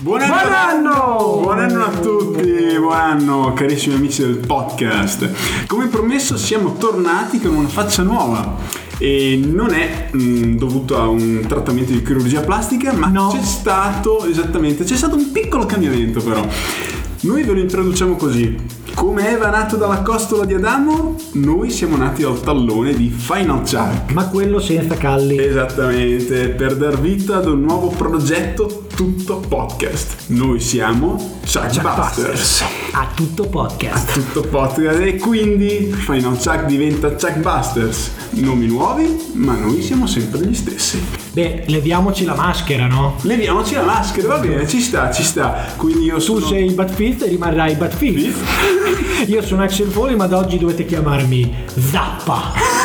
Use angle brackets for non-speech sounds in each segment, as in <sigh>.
Buon anno! Buon anno! Buon anno a tutti, buon anno carissimi amici del podcast. Come promesso siamo tornati con una faccia nuova e non è mh, dovuto a un trattamento di chirurgia plastica, ma No. c'è stato esattamente, c'è stato un piccolo cambiamento però. Noi ve lo introduciamo così. Come Eva nato dalla costola di Adamo, noi siamo nati dal tallone di Final Chuck. Ma quello senza calli. Esattamente, per dar vita ad un nuovo progetto tutto podcast. Noi siamo Chuck, Busters. A tutto podcast. Tutto podcast e quindi Final Chuck diventa Chuck Busters. Nomi nuovi, ma noi siamo sempre gli stessi. Beh, leviamoci la maschera, no? Leviamoci la maschera, va bene, ci sta, ci sta. Quindi io Tu sono sei Bad Fifth e rimarrai Bad Fifth. <laughs> Io sono Axel Foley, ma da oggi dovete chiamarmi Zappa.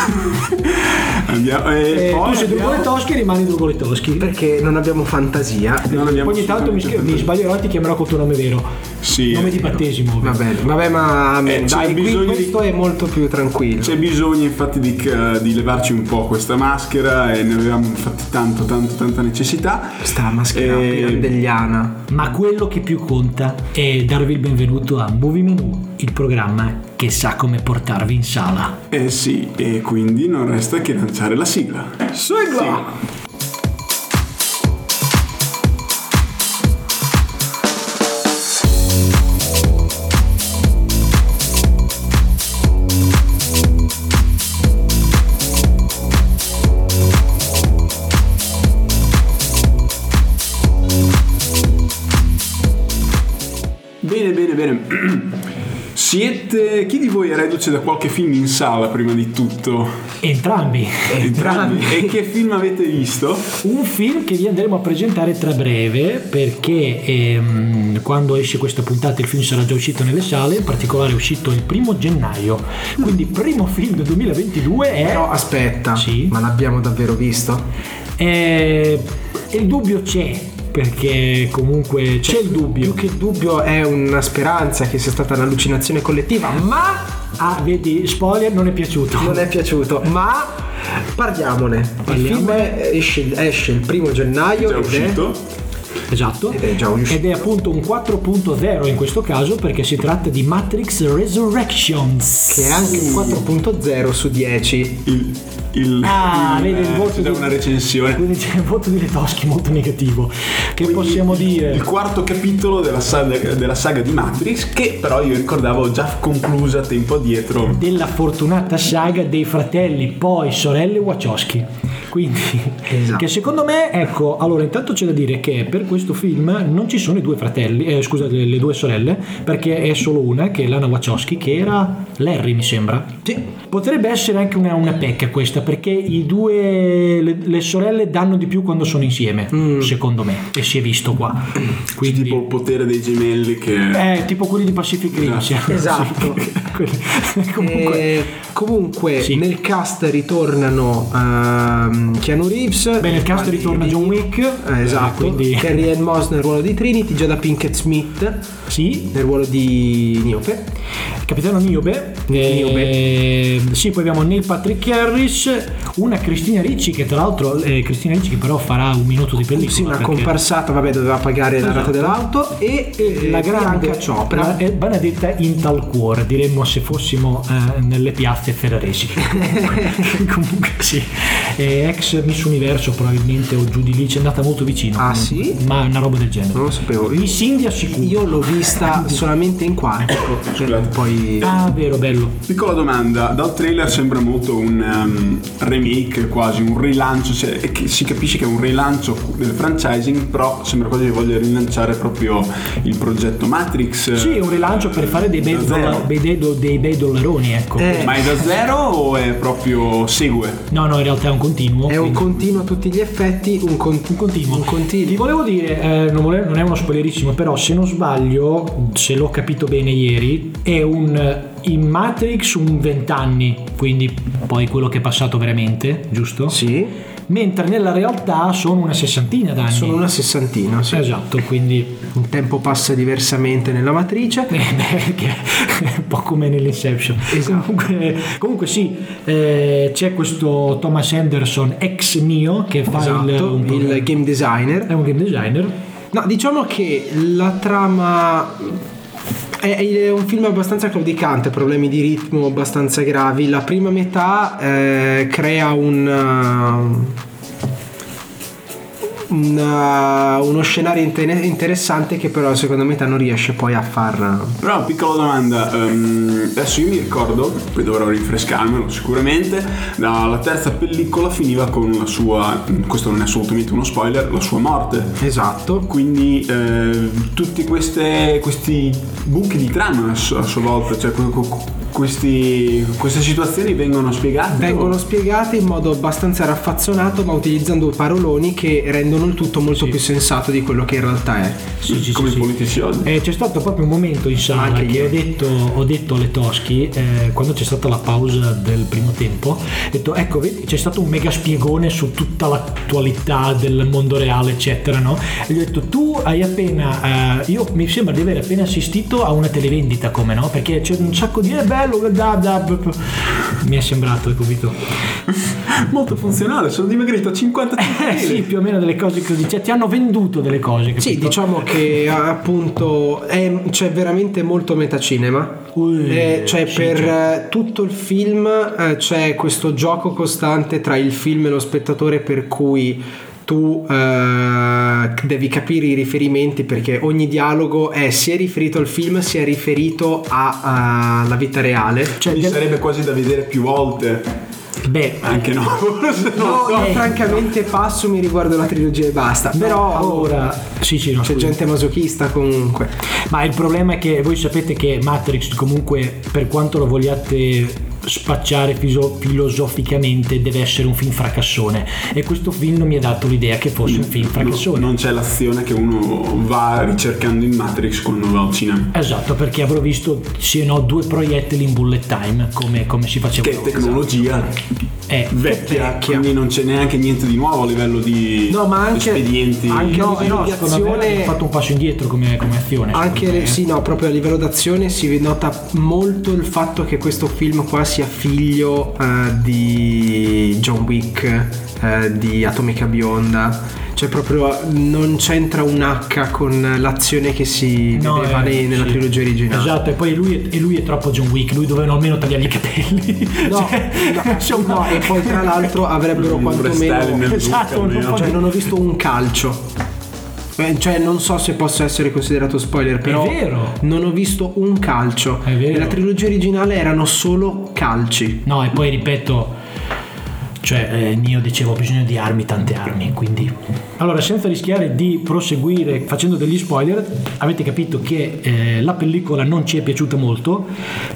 Andiamo, e E poi tu sei abbiamo- Drugoletoschi e rimani Drugoletoschi. Perché non abbiamo fantasia. non abbiamo Ogni tanto mi, mi sbaglierò e ti chiamerò col tuo nome vero. Sì, nome di battesimo. ovvio. Va bene, vabbè, ma Eh, c'è dai, qui bisogno di- questo è molto più tranquillo. C'è bisogno infatti di, di levarci un po' questa maschera e ne avevamo infatti tanto, tanto, tanta necessità. Sta maschera E- pirandelliana. Ma quello che più conta è darvi il benvenuto a Movie Menu, il programma che sa come portarvi in sala. Eh sì, e quindi non resta che lanciare la sigla. Sigla! Bene, <clears throat> Siete. Chi di voi è reduce da qualche film in sala prima di tutto? Entrambi. Entrambi. e che film avete visto? Un film che vi andremo a presentare tra breve perché ehm, quando esce questa puntata il film sarà già uscito nelle sale, in particolare è uscito il primo gennaio. Quindi primo film del 2022 è... Però aspetta, Sì. ma l'abbiamo davvero visto? è- il dubbio c'è perché comunque c'è il dubbio. Più che dubbio è una speranza che sia stata un'allucinazione collettiva, ma Ah, vedi, spoiler, non è piaciuto. non è piaciuto. Ma parliamone. Parliamo. Il film è- esce, esce il primo gennaio è- uscito? Esatto. Ed è già uscito. Ed è appunto un 4.0 in questo caso perché si tratta di Matrix Resurrections. che è anche un 4.0 su 10. Il. Il Ah, il- vedi il voto di- una recensione. Quindi c'è il voto di Letoschi molto negativo. Che possiamo dire? Il quarto capitolo della saga, della saga di Matrix, che però io ricordavo già conclusa tempo addietro. Della fortunata saga dei fratelli, poi sorelle Wachowski. Quindi, Esatto. che secondo me, ecco, allora intanto c'è da dire che per questo film non ci sono i due fratelli, eh, scusate, le due sorelle, perché è solo una, che è Lana Wachowski, che era Larry, mi sembra. Sì. Potrebbe essere anche una, una pecca questa, perché i due, le, le sorelle danno di più quando sono insieme, secondo me, e si è visto qua. C'è Quindi, tipo il potere dei gemelli che. eh, tipo quelli di Pacific Rim. Esatto. Sì. <laughs> Quelli- <laughs> Comunque, Eh, comunque Sì. nel cast ritornano ehm, Keanu Reeves. beh, nel cast ritorna John Wick. Eh, esatto. eh, quindi, Carrie Ann Moss nel ruolo di Trinity, Jada Pinkett Smith sì, nel ruolo di Niope. Capitano Niobe. eh, sì, poi abbiamo Neil Patrick Harris, una Cristina Ricci, che tra l'altro, eh, Cristina Ricci che però farà un minuto di pellicola. Sì, una perché- comparsata, vabbè, doveva pagare la rata Esatto. dell'auto e, e la grande Chopra. è Benedetta in tal cuore diremmo se fossimo eh, nelle piazze ferraresi <laughs> comunque sì Eh, ex Miss Universo probabilmente o giù di lì ci è andata molto vicino Ah, comunque. sì? ma una roba del genere Non lo sapevo. Miss India sicuro Io l'ho vista solamente in quantico. Scusate. Poi ah vero bello Piccola domanda, dal trailer sembra molto un um, remake, quasi un rilancio, cioè, che si capisce che è un rilancio del franchising, però sembra quasi che voglia rilanciare proprio il progetto Matrix. sì un rilancio per fare dei bei, Da dolla- zero. dei, dei do- dei bei dollaroni ecco Eh. Ma è da zero o è proprio segue? no no in realtà è un continuo è un quindi- continuo a tutti gli effetti, un, con- un continuo. Un continuo. Ti volevo dire, eh, non, vole- non è uno spoilerissimo, però se non sbaglio, se l'ho capito bene ieri, è un in Matrix un 20 anni, quindi poi quello che è passato veramente, giusto? Sì, Mentre nella realtà sono una sessantina d'anni. sono una sessantina, sì. Esatto, quindi Il tempo passa diversamente nella matrice. <laughs> Eh, beh, che è <laughs> un po' come nell'Inception. Esatto. Comunque, comunque sì, eh, c'è questo Thomas Anderson ex Neo che fa il, Esatto, un, il game designer. è un game designer No, diciamo che la trama è, è un film abbastanza claudicante, problemi di ritmo abbastanza gravi. La prima metà eh, crea un. uh, un, uh, uno scenario inter- interessante che però la seconda metà non riesce poi a far Però piccola domanda, ehm, adesso io mi ricordo, poi dovrò rinfrescarmelo sicuramente, la, la terza pellicola finiva con la sua, questo non è assolutamente uno spoiler, la sua morte. esatto Quindi eh, tutti queste, questi buchi di trama a sua, volta, cioè questi- queste situazioni vengono spiegate? vengono spiegate in modo abbastanza raffazzonato ma utilizzando paroloni che rendono il tutto molto più sensato di quello che in realtà è Sì, sì, come sì, i sì. politiciani. Eh, c'è stato proprio un momento in sala Anche che io. ho detto, ho detto alle Toschi, eh, quando c'è stata la pausa del primo tempo, ho detto ecco vedi c'è stato un mega spiegone su tutta l'attualità del mondo reale eccetera no? E gli ho detto tu hai appena, eh, io mi sembra di aver appena assistito a una televendita come no? Perché c'è un sacco di è bello, da, da, mi è sembrato, hai capito? <laughs> Molto funzionale, sono dimagrito 55 Eh sì, più o meno delle cose così, cioè ti hanno venduto delle cose, capito? Sì, diciamo che appunto è, c'è veramente molto metacinema. Ui, Eh, cioè sì, per certo. eh, tutto il film eh, c'è questo gioco costante tra il film e lo spettatore per cui tu eh, devi capire i riferimenti perché ogni dialogo è sia riferito al film sia riferito alla vita reale. Cioè, Mi del- sarebbe quasi da vedere più volte. Beh, Anche no, no. <laughs> No, eh. francamente passo, mi riguardo la trilogia e basta. Però allora, sì sì, no, c'è scusa. gente masochista comunque. Ma il problema è che voi sapete che Matrix comunque per quanto lo vogliate spacciare fiso- filosoficamente deve essere un film fracassone e questo film non mi ha dato l'idea che fosse un film No, fracassone. non c'è l'azione che uno va ricercando in Matrix quando va al cinema. Esatto, perché avrò visto sì o no due proiettili in bullet time come, come si faceva Che tecnologia Eh, vecchia, vecchia. quindi non c'è neanche niente di nuovo a livello di No, ma anche- espedienti. anche- no, no, di me azione- hanno fatto un passo indietro come, come azione. Anche me. sì, no, proprio a livello d'azione si nota molto il fatto che questo film qua sia figlio eh, di John Wick, eh, di Atomica Bionda. Cioè proprio non c'entra un H con l'azione che si No, vedeva eh, nella sì. trilogia originale. Esatto, e poi lui è, e lui è troppo John Wick, lui dovevano almeno tagliargli i capelli. No, Cioè, no, <laughs> insomma, no, e poi tra l'altro avrebbero quantomeno Esatto, Cioè, non ho visto un calcio. Eh, Cioè, non so se possa essere considerato spoiler, però vero. non ho visto un calcio. È vero. Nella trilogia originale erano solo calci. No, e poi ripeto, cioè eh, Nio dicevo ho bisogno di armi, tante armi, quindi... Allora, senza rischiare di proseguire facendo degli spoiler, avete capito che eh, la pellicola non ci è piaciuta molto,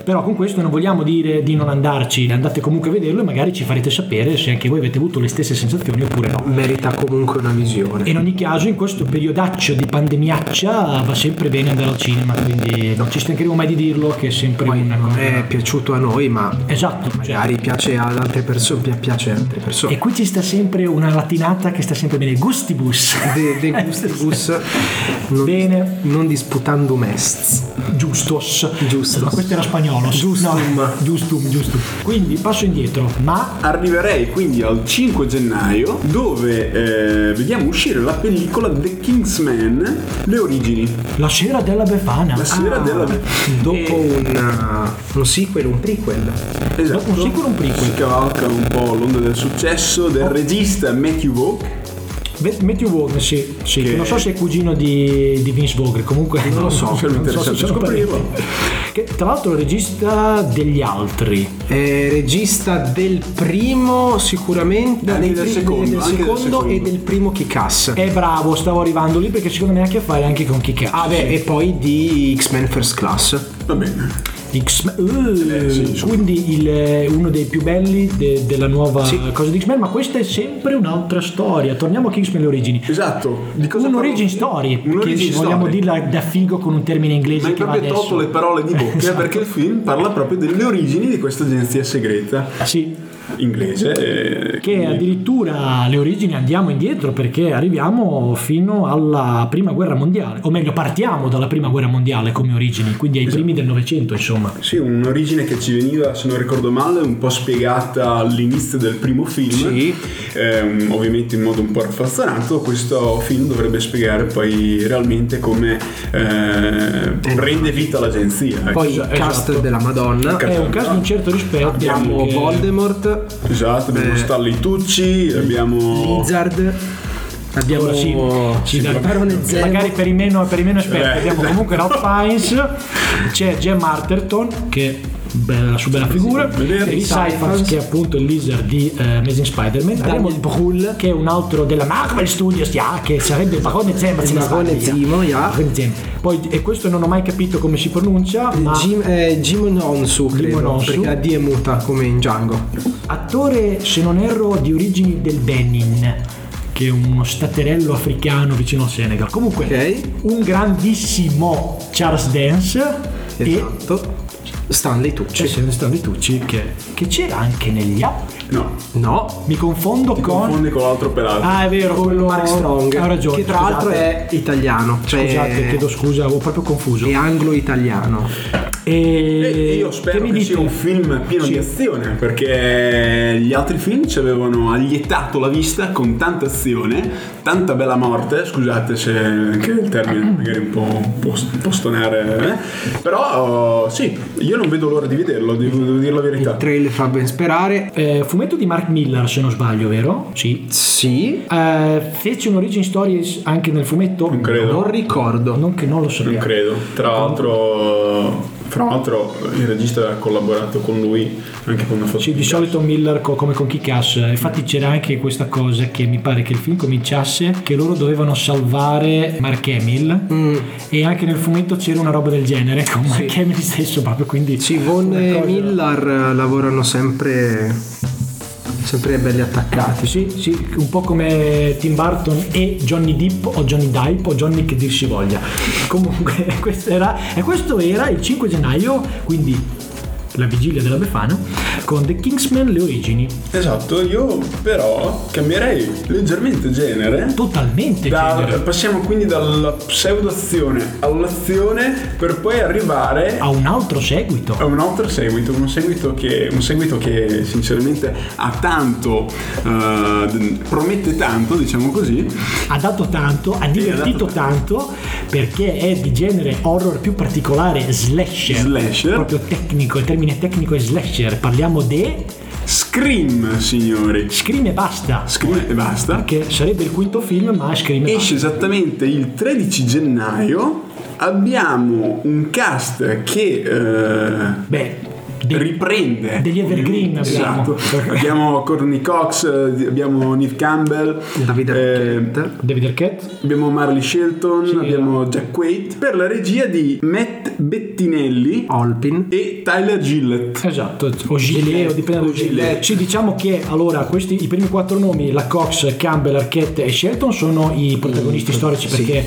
però con questo non vogliamo dire di non andarci, andate comunque a vederlo e magari ci farete sapere se anche voi avete avuto le stesse sensazioni oppure no. Merita comunque una visione. In ogni caso, in questo periodaccio di pandemiaccia va sempre bene andare al cinema, quindi non ci stancheremo mai di dirlo che è sempre Poi una non cosa... è piaciuto a noi, ma Esatto, cioè- magari piace ad altre persone. pi- Piace altre persone. E qui ci sta sempre una latinata che sta sempre bene, gustibus. De, de gustibus <laughs> non, Bene. non disputandum est. Giustos. Giustos. Ma questo era spagnolo. Giustum. No, giustum, giustum. Quindi passo indietro, ma Arriverei quindi al 5 gennaio dove eh, vediamo uscire la pellicola The Kingsman, le origini. la sera della Befana. La sera della... Dopo E- un, un sequel, un prequel. Esatto. Dopo un sequel un prequel? Si cavalca un po' l'onda del successo del regista Matthew Vaughn. Ve- Matthew Vaughn, sì, sì, Che- non so se è cugino di, di Vince Vaughn, comunque Non lo so, sarebbe non so se scoprirlo. Che tra l'altro è il regista degli altri. Eh, regista del primo sicuramente Anche del pri- secondo, del anche del secondo secondo. e del primo Kick-Ass È bravo, stavo arrivando lì perché secondo me ha a che fare anche con cazzo. ah beh e poi di X-Men First Class Va bene. X-Men, eh, Eh, sì, quindi il- uno dei più belli de- della nuova Sì. cosa di X-Men, ma questa è sempre un'altra storia. Torniamo a X-Men le origini. Esatto. Di cosa Un origin story, Un origin se vogliamo story. dirla da figo con un termine Ma inglese hai che va proprio adesso. tolto le parole di bocca Esatto. perché il film parla proprio delle origini di questa agenzia segreta. Sì, inglese. eh, Che quindi- addirittura le origini andiamo indietro perché arriviamo fino alla prima guerra mondiale, o meglio partiamo dalla prima guerra mondiale come origini, quindi ai primi del Novecento insomma. Sì, un'origine che ci veniva, se non ricordo male, un po' spiegata all'inizio del primo film, Sì. Ehm, ovviamente in modo un po' raffazzonato. Questo film dovrebbe spiegare poi realmente come eh, prende vita l'agenzia. ecco. Poi il Esatto. cast della Madonna. È un caso di un certo rispetto. Abbiamo perché- Voldemort, Esatto, abbiamo Eh, Stanley Tucci, abbiamo... Lizard. Abbiamo sì, sì, dai, Barone Zemo. magari per i meno, per i meno esperti Eh, abbiamo comunque Ralph Fiennes c'è Gem Arterton che bella, la sua bella figura Syphax Syphax. che è appunto il lizard di eh, Amazing Spider-Man Daniel Brühl che è un altro della Marvel Studios ja, che sarebbe il Barone non Barone. Zemo. Barone Zemo. poi e questo non ho mai capito come si pronuncia ma Jim, eh, Jim Onsu, credo, Onsu. perché la D è muta come in Django. attore se non erro di origini del Benin che è uno staterello africano vicino al Senegal comunque Ok. un grandissimo Charles Dance e Esatto. Stanley Tucci. c'è sempre Stanley Tucci che, che c'era anche negli No, No. mi confondo ti con confondi con l'altro pelato. ah è vero Con quello Mark Strong. ha ragione Che tra scusate. l'altro è italiano. Cioè scusate chiedo scusa avevo proprio confuso è anglo-italiano. E, E io spero che che, sia un film pieno Sì. di azione perché gli altri film ci avevano allietato la vista con tanta azione, tanta bella morte. Scusate se anche il termine magari un po', un po', un po' stonare, eh. però sì, io non vedo l'ora di vederlo, devo, devo dire la verità. Il trailer fa ben sperare. Eh, fumetto di Mark Miller se non sbaglio vero? sì Sì. Eh, fece un origin story anche nel fumetto? Non credo. Non ricordo. Non che non lo Non sappiamo. credo. Tra l'altro, tra l'altro il regista ha collaborato con lui anche con una foto Sì, di solito Miller co- come con Kick-Ass, infatti c'era anche questa cosa che mi pare che il film cominciasse che loro dovevano salvare Mark Hamill Mm. e anche nel fumetto c'era una roba del genere con Mark Hamill stesso proprio, quindi Sì, Von e cosa- Miller lavorano sempre sempre belli attaccati. Sì, sì, un po' come Tim Burton e Johnny Depp o Johnny Depp o Johnny che dir si voglia. Comunque, <laughs> questo era, e questo era il 5 gennaio, quindi la vigilia della Befana, con The Kingsman Le Origini. Esatto, io però cambierei leggermente genere. Totalmente Da- genere. passiamo quindi dalla pseudo-azione all'azione per poi arrivare Ha un altro seguito. a un altro seguito, un seguito che, un seguito che sinceramente ha tanto, eh, promette tanto, diciamo così. ha dato tanto, ha divertito dato tanto perché è di genere horror più particolare slasher. Slasher. Proprio tecnico, il termine tecnico è slasher. Parliamo di Scream, signori. Scream e basta. Scream e basta. Che sarebbe il quinto film, ma Scream e Esce basta. esattamente il 13 gennaio. Abbiamo un cast che eh, Beh, de- riprende degli evergreen abbiamo. Esatto. <laughs> abbiamo Courtney Cox, eh, abbiamo Neve Campbell, David eh, Arquette. David Arquette. abbiamo Marley Shelton, Sì. abbiamo Jack Quaid per la regia di Matt Bettinelli Olpin. e Tyler Gillett. Esatto, o Gilet, o dipende da O Gillette. Sì, diciamo che allora questi i primi quattro nomi, la Cox, Campbell, Arquette e Shelton sono i protagonisti storici sì. perché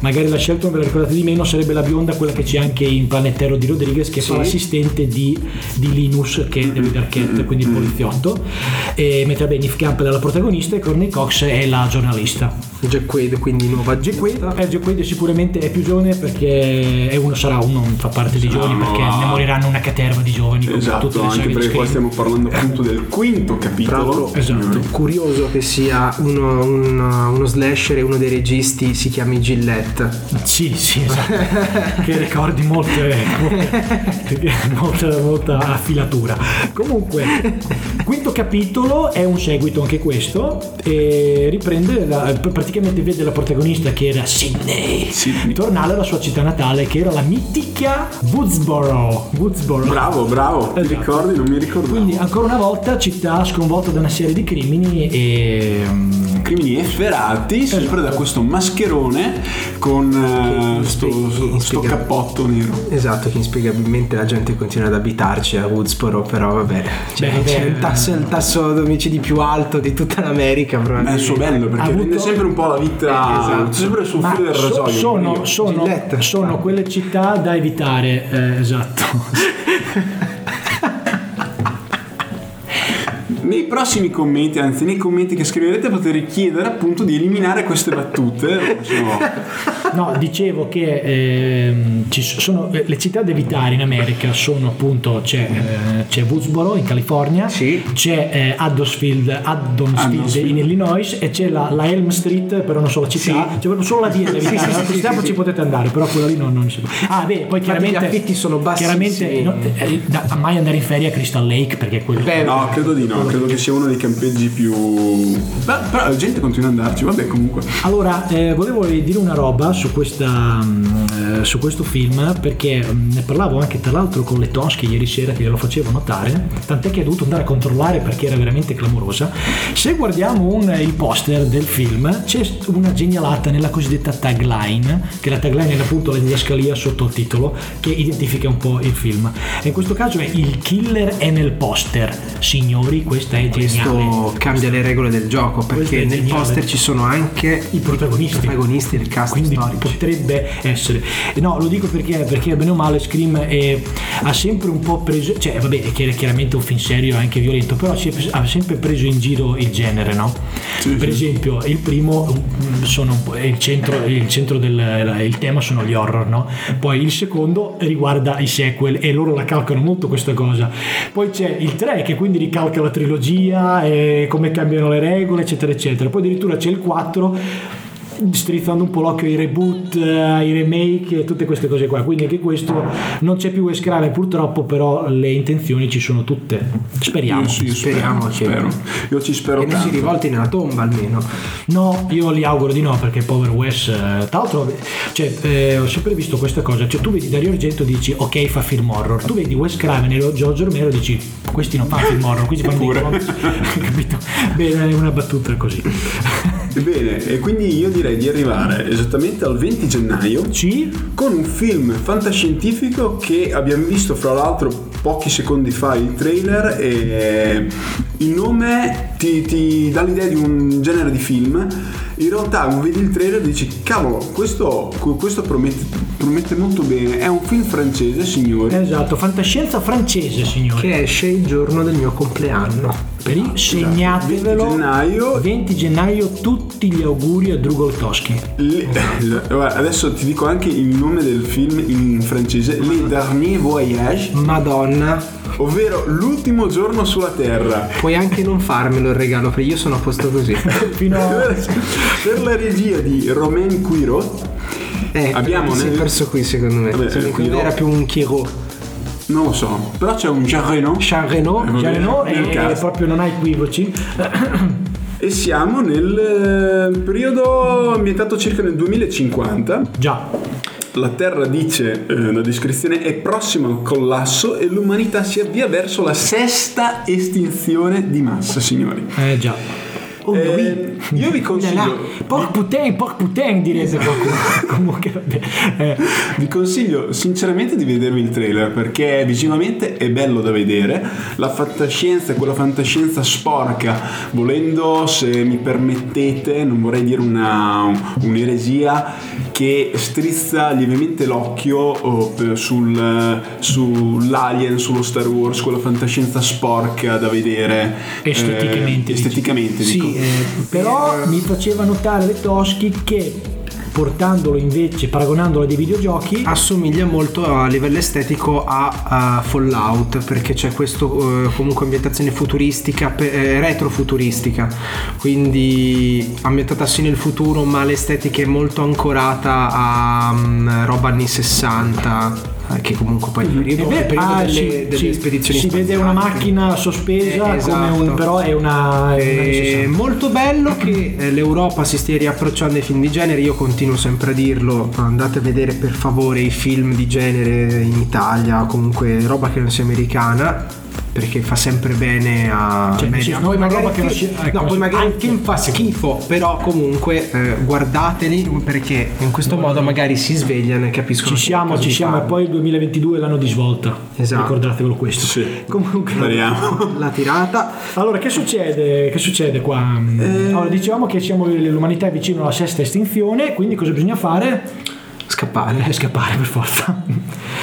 magari la Shelton ve la ricordate di meno, sarebbe la bionda quella che c'è anche in Planetero di Rodriguez che fa Sì. l'assistente di, di Linus che è David Arquette, quindi il poliziotto. E mentre Neve Campbell è la protagonista e Courtney Cox è la giornalista. Jack Quaid, quindi nuova Jack Quaid, giocata. eh, Jack Quaid sicuramente è più giovane perché è uno, sarà uno, fa parte dei giovani no, perché ma- ne moriranno una caterva di giovani Esatto, le anche perché qua stiamo parlando appunto del quinto capitolo. Esatto. curioso che sia uno, un- uno slasher e uno dei registi si chiami Gillette. Sì, sì, esatto. <laughs> che ricordi molte, molte- molta, molta affilatura. Comunque, quinto capitolo è un seguito anche questo e riprende, la- praticamente vede la protagonista che era Sydney, Sydney. tornare alla sua città natale che era la mitica Woodsboro. Woodsboro. Bravo, bravo, ti Esatto. ricordi? Non mi ricordavo. Quindi ancora una volta città sconvolta da una serie di crimini e... crimini efferati sempre Esatto. da questo mascherone con eh, Che sto, inspie- sto inspiega- cappotto nero. Esatto, che inspiegabilmente la gente continua ad abitarci a Woodsboro, però vabbè, cioè, Beh, c'è il tasso, il tasso d'omicidi più alto di tutta l'America. È il suo bello perché avuto- sempre un po' la vita Eh, esatto. sempre sul filo del so- rasoio. sono, sono, sono quelle città da evitare, eh, esatto. <laughs> nei prossimi commenti, anzi nei commenti che scriverete potete chiedere appunto di eliminare queste battute la. <laughs> No, dicevo che ehm, ci sono, eh, le città da evitare in America sono appunto c'è, eh, c'è Woodsboro in California, Sì. c'è eh, Haddonsfield. in Illinois e c'è la, la Elm Street, però non so la città, Sì. c'è proprio solo la via da evitare, sì, sì, sì, città poi ci potete andare, però quella lì non, non si può. Ah, beh, poi chiaramente gli affitti sono bassissimi. Chiaramente no, eh, da- mai andare in ferie a Crystal Lake perché quello Beh, No, credo di no, credo che sia uno dei campeggi più... Beh, però la gente continua ad andarci, vabbè comunque. Allora, eh, volevo dire una roba su, questa, mm, eh, su questo film perché mm, ne parlavo anche tra l'altro con le Toschi ieri sera che glielo facevo notare, tant'è che ho dovuto andare a controllare perché era veramente clamorosa. Se guardiamo un- il poster del film c'è una genialata nella cosiddetta tagline, che la tagline è appunto la didascalia sotto il titolo che identifica un po' il film. E in questo caso è il killer è nel poster. Signori, questa è geniale. questo cambia le regole del gioco perché nel poster ci sono anche I protagonisti. i protagonisti del cast quindi storici. potrebbe essere no lo dico perché perché bene o male Scream è- ha sempre un po' preso cioè vabbè è chiar- chiaramente un film serio e anche violento però è- ha sempre preso in giro il genere no? Sì, per sì. esempio il primo mm, il centro, il centro del il tema sono gli horror no? poi il secondo riguarda i sequel e loro la calcano molto questa cosa poi c'è il 3 che quindi ricalca la trilogia e come cambiano le regole eccetera eccetera. Poi addirittura c'è il 4 strizzando un po' l'occhio ai reboot, eh, ai remake e tutte queste cose qua. Quindi anche questo non c'è più Wes Craven purtroppo, però le intenzioni ci sono tutte. Speriamo. Io sì, Speriamo che- spero. Io ci spero che non si tanto. rivolti nella tomba almeno No, io li auguro di no perché povero Wes, eh, tra l'altro, cioè, eh, ho sempre visto questa cosa, cioè tu vedi Dario Argento e dici ok fa film horror, tu vedi Wes Craven e Giorgio Romero e dici questi non fanno film horror, questi fanno dei <laughs> capito? Bene, è una battuta così. Bene, e quindi io direi di arrivare esattamente al 20 gennaio Sì, con un film fantascientifico che abbiamo visto fra l'altro pochi secondi fa il trailer e il nome ti, ti dà l'idea di un genere di film in realtà vedi il trailer e dici cavolo questo, questo promette, promette molto bene. È un film francese signori. Esatto, fantascienza francese signori. che esce il giorno del mio compleanno. Per i- segnatevelo 20 gennaio. 20 gennaio tutti gli auguri a Drugol Toschi Le- guarda, adesso ti dico anche il nome del film in francese Les Derniers Voyages. Madonna ovvero l'ultimo giorno sulla Terra. Puoi anche non farmelo il regalo perché io sono a posto così. <laughs> Fino a per la regia di Romain Quirot eh, Abbiamo si è nel- perso qui secondo me. Vabbè, secondo me Quiro- era più un Chiro non lo so però c'è un Jean Reno. Jean Reno Eh, no, nel e, cast. proprio non hai equivoci. E siamo nel eh, periodo ambientato circa nel 2050 già la Terra dice eh, la descrizione è prossima al collasso e l'umanità si avvia verso la sesta estinzione di massa signori. Eh già. Oh Eh, io vi consiglio Porc putain, porc putain direbbe qualcuno <laughs> comunque vabbè. Eh, Vi consiglio sinceramente di vedervi il trailer perché visivamente è bello da vedere. La fantascienza è quella fantascienza sporca, volendo, se mi permettete, non vorrei dire una, un'eresia, che strizza lievemente l'occhio oh, per- sul, sull'Alien, sullo Star Wars, quella fantascienza sporca da vedere. Esteticamente, eh, esteticamente, sì eh, però mi faceva notare le Toschi che portandolo invece paragonandolo a dei videogiochi assomiglia molto a livello estetico a, a Fallout perché c'è questo eh, comunque ambientazione futuristica eh, retrofuturistica. Quindi ambientata sì nel futuro ma l'estetica è molto ancorata a mm, roba anni 60 eh, che comunque poi il periodo, il periodo ah, delle, sì, delle spedizioni si vede una macchina sospesa Eh, come un- esatto. però è una, è una È 60. molto bello che eh, l'Europa si stia riapprocciando ai film di genere, io continuo sempre a dirlo, andate a vedere per favore i film di genere in Italia, comunque roba che non sia americana. Perché fa sempre bene a Cioè, media. sì, Poi una magari, roba che non sia- ecco, no, poi magari il anche- film fa schifo, però comunque eh, guardateli perché in questo modo magari si svegliano e capiscono. ci siamo, ci siamo e poi il 2022 è l'anno di svolta Esatto. ricordatevelo questo Sì. comunque Speriamo. La tirata. Allora, che succede? Che succede qua? Eh. Allora, dicevamo che siamo, l'umanità è vicino alla sesta estinzione, quindi cosa bisogna fare? Scappare. E scappare per forza.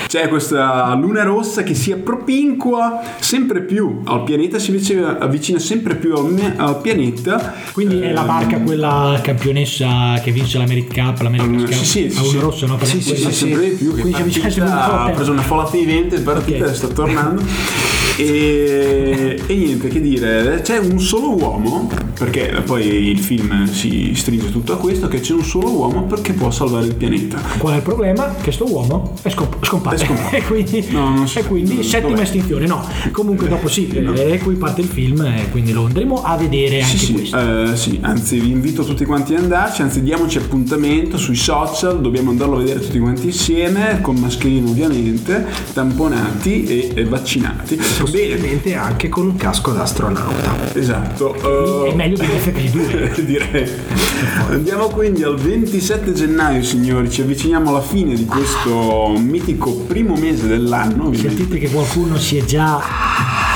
C'è questa luna rossa che si appropinqua sempre più al pianeta, si avvicina- avvicina sempre più al, al pianeta. Quindi è la Ehm, barca quella campionessa che vince l'America Cup, l'America Allora, Cup. sì, sì, sì, a sì. una rossa, no? Sì, sì, sì, sì. sempre di più Quindi partita, ha preso una folata di vento è partita Ok. sta tornando <laughs> e, e niente che dire c'è un solo uomo perché poi il film si stringe tutto a questo che c'è un solo uomo perché può salvare il pianeta Qual è il problema? Che sto uomo è, scomp- scompare. È scomparso. <laughs> e quindi, No, si e quindi Dov'è? settima estinzione. No, comunque dopo sì, e qui parte il film e quindi lo andremo a vedere anche sì, sì, questo. eh, sì, anzi vi invito tutti quanti ad andarci, anzi diamoci appuntamento sui social, dobbiamo andarlo a vedere tutti quanti insieme, con mascherino ovviamente, tamponati e, e vaccinati. Possibilmente anche con un casco da astronauta. esatto. eh, È meglio di FP2. <laughs> Direi. Andiamo quindi al 27 gennaio, signori. Ci avviciniamo alla fine di questo mitico primo mese dell'anno. ovviamente. Sentite che qualcuno si è già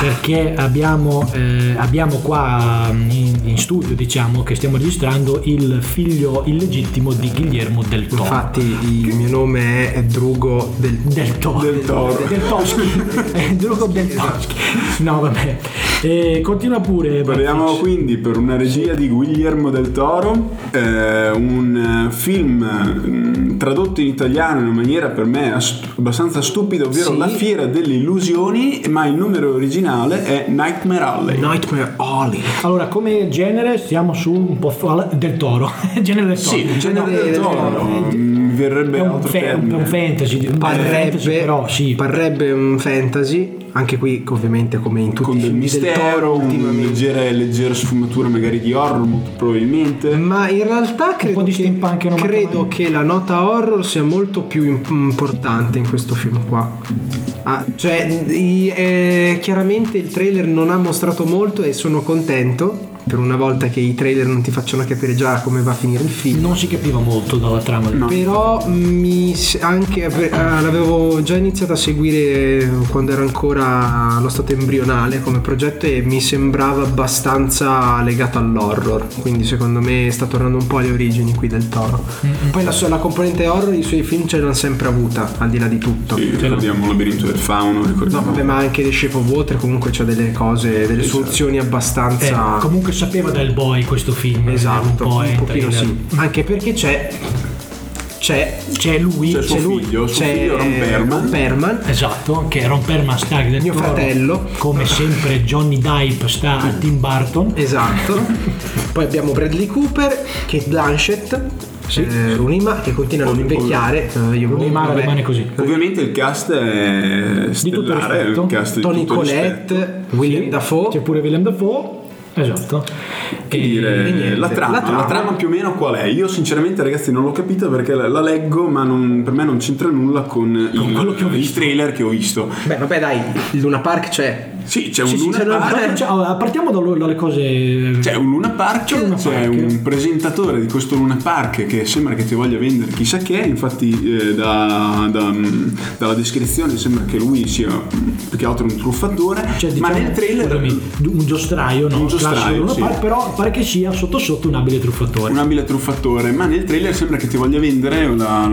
perché abbiamo, eh, abbiamo qua mm, in, in studio diciamo che stiamo registrando il figlio illegittimo di Guillermo del Toro. Infatti il mio nome è Drugo del, del Toro. Del Toro. del Toschi <laughs> Drugo del Toschi no vabbè. Eh, continua pure Parliamo quindi per una regia di Guillermo del Toro, eh, un eh, film mm, tradotto in italiano in una maniera per me ast- abbastanza stupida, ovvero Sì. La fiera delle illusioni, ma il numero originale è Nightmare Alley. Nightmare Alley. allora come genere stiamo su un po' del Toro <laughs> genere del Toro Sì, genere del del Toro. Mm, Verrebbe è un, altro fa- termine. un fantasy un fantasy, Parrebbe, però sì parrebbe un fantasy, anche qui ovviamente come in tutti con i del film del mistero, Toro una leggera, leggera sfumatura magari di horror, molto probabilmente. Ma in realtà credo, che, credo che la nota horror sia molto più im- importante in questo film qua. Ah, cioè, i- eh, chiaramente il trailer non ha mostrato molto e sono contento. Per una volta che i trailer non ti facciano capire già come va a finire il film. non si capiva molto dalla trama del No. Però mi s- anche eh, l'avevo già iniziato a seguire quando era ancora allo stato embrionale come progetto e mi sembrava abbastanza legato all'horror. Quindi secondo me sta tornando un po' alle origini qui del toro. Poi la, sua- la componente horror i suoi film ce l'hanno sempre avuta, al di là di tutto. Sì, ricordiamo Labirinto del Fauno, No, ricordiamo. vabbè, ma anche The Shape of Water comunque c'ha delle cose, delle soluzioni Eh, abbastanza. Comunque sapeva del boy questo film Esatto, un po' un in pochino sì. Anche perché c'è. C'è. c'è lui C'è suo c'è lui, figlio, suo c'è figlio Ron Perlman. Ron Perlman. Esatto, che è Ron Perlman sta del Mio Toro. fratello. Come sempre Johnny Depp sta a Tim Burton. Esatto. Poi abbiamo Bradley Cooper, Kate Blanchett, eh, Rooney Mara che continuano ad invecchiare. eh, io- Rooney Mara vabbè. rimane così. Ovviamente il cast è tutto stellare, è rispetto. un cast di Tony tutto rispetto. Colette, William Sì, Dafoe. C'è pure Willem Dafoe. Esatto. Che E- dire, e niente. la, trama, La la, trama. trama. più o meno qual è? Io sinceramente ragazzi non l'ho capita perché la, la leggo ma non- per me non c'entra nulla con, il, quello che ho il visto. trailer che ho visto. Beh, vabbè, dai, il Luna Park c'è. Sì, c'è un Sì, Luna Park, Cioè, allora, partiamo dalle dalle cose. c'è un Luna Park, C'è un Luna c'è Park. un presentatore di questo Luna Park che sembra che ti voglia vendere chissà che, infatti eh, da- da- dalla descrizione sembra che lui sia mm, più che altro un truffatore, Cioè, ma diciamo, nel trailer scusami, un giostraio, no? Un giostraio, Luna sì. Park, però pare che sia sotto sotto un abile truffatore. un abile truffatore, ma nel trailer sembra che ti voglia vendere, una-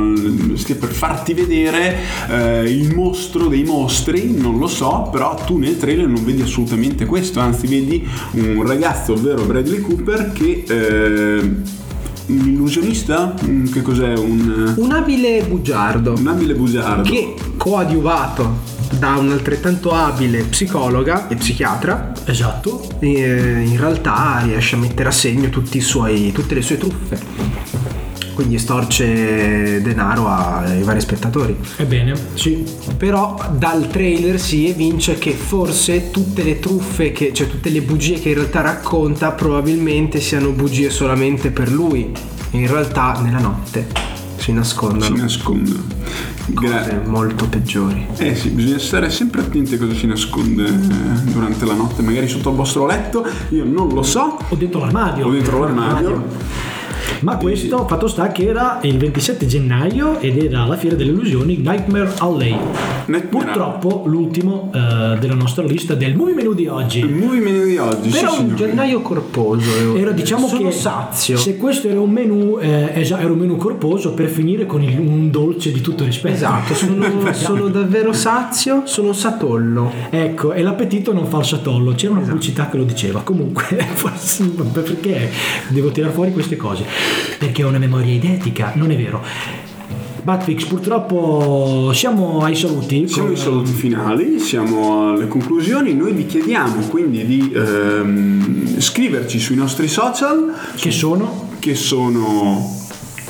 stia per farti vedere eh, il mostro dei mostri, non lo so, però tu nel trailer non vedi assolutamente questo, anzi vedi un ragazzo, ovvero Bradley Cooper, che... eh, un illusionista? Mm, Che cos'è? Un, Un abile bugiardo un abile bugiardo. che coadiuvato da un altrettanto abile psicologa e psichiatra Esatto. eh, in realtà riesce a mettere a segno tutti i suoi- tutte le sue truffe. Quindi storce denaro ai vari spettatori. Ebbene, sì. Però dal trailer si evince che forse tutte le truffe, che, cioè tutte le bugie che in realtà racconta, probabilmente siano bugie solamente per lui. In realtà nella notte si si nascondono nasconde. Gra- cose molto peggiori. Eh sì, bisogna stare sempre attenti a cosa si nasconde eh, durante la notte, magari sotto il vostro letto, io non lo so, O dentro l'armadio. o dentro l'armadio. Ma questo fatto sta che era il 27 gennaio ed era la fiera delle illusioni Nightmare Alley. Nightmare Purtroppo l'ultimo eh, della nostra lista del movie menu di Il oggi. movie menu di oggi, Però sì, un gennaio corposo. Era diciamo Sono che sazio. se questo era un menu eh, esa- era un menu corposo per finire con il- un dolce di tutto rispetto. Esatto, sono, <laughs> sono davvero sazio, sono satollo. Ecco, e l'appetito non fa il satollo. C'era una pubblicità che lo diceva. Comunque, <laughs> forse, perché devo tirare fuori queste cose? Perché ho una memoria idetica, non è vero. Batfix, purtroppo siamo ai saluti. Siamo ai saluti finali, siamo alle conclusioni. Noi vi chiediamo quindi di ehm, scriverci sui nostri social Che sono? che sono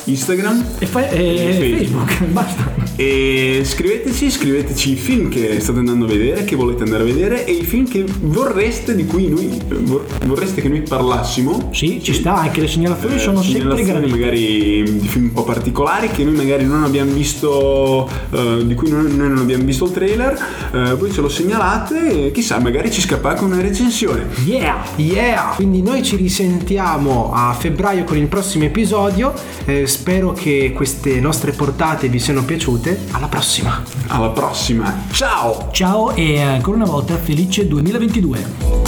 Instagram E, fa- e Facebook. Facebook, <laughs> basta. E scriveteci, scriveteci i film che state andando a vedere, che volete andare a vedere e i film che vorreste di cui noi vor- vorreste che noi parlassimo. Sì, ci sta, anche le segnalazioni sono sempre segnalazioni gradite. magari di film un po' particolari che noi magari non abbiamo visto eh, di cui noi, noi non abbiamo visto il trailer eh, voi ce lo segnalate e chissà magari ci scappa anche una recensione Yeah! Yeah! Quindi noi ci risentiamo a febbraio con il prossimo episodio. Eh, spero che queste nostre portate vi siano piaciute. Alla prossima! alla prossima ciao Ciao e ancora una volta felice 2022.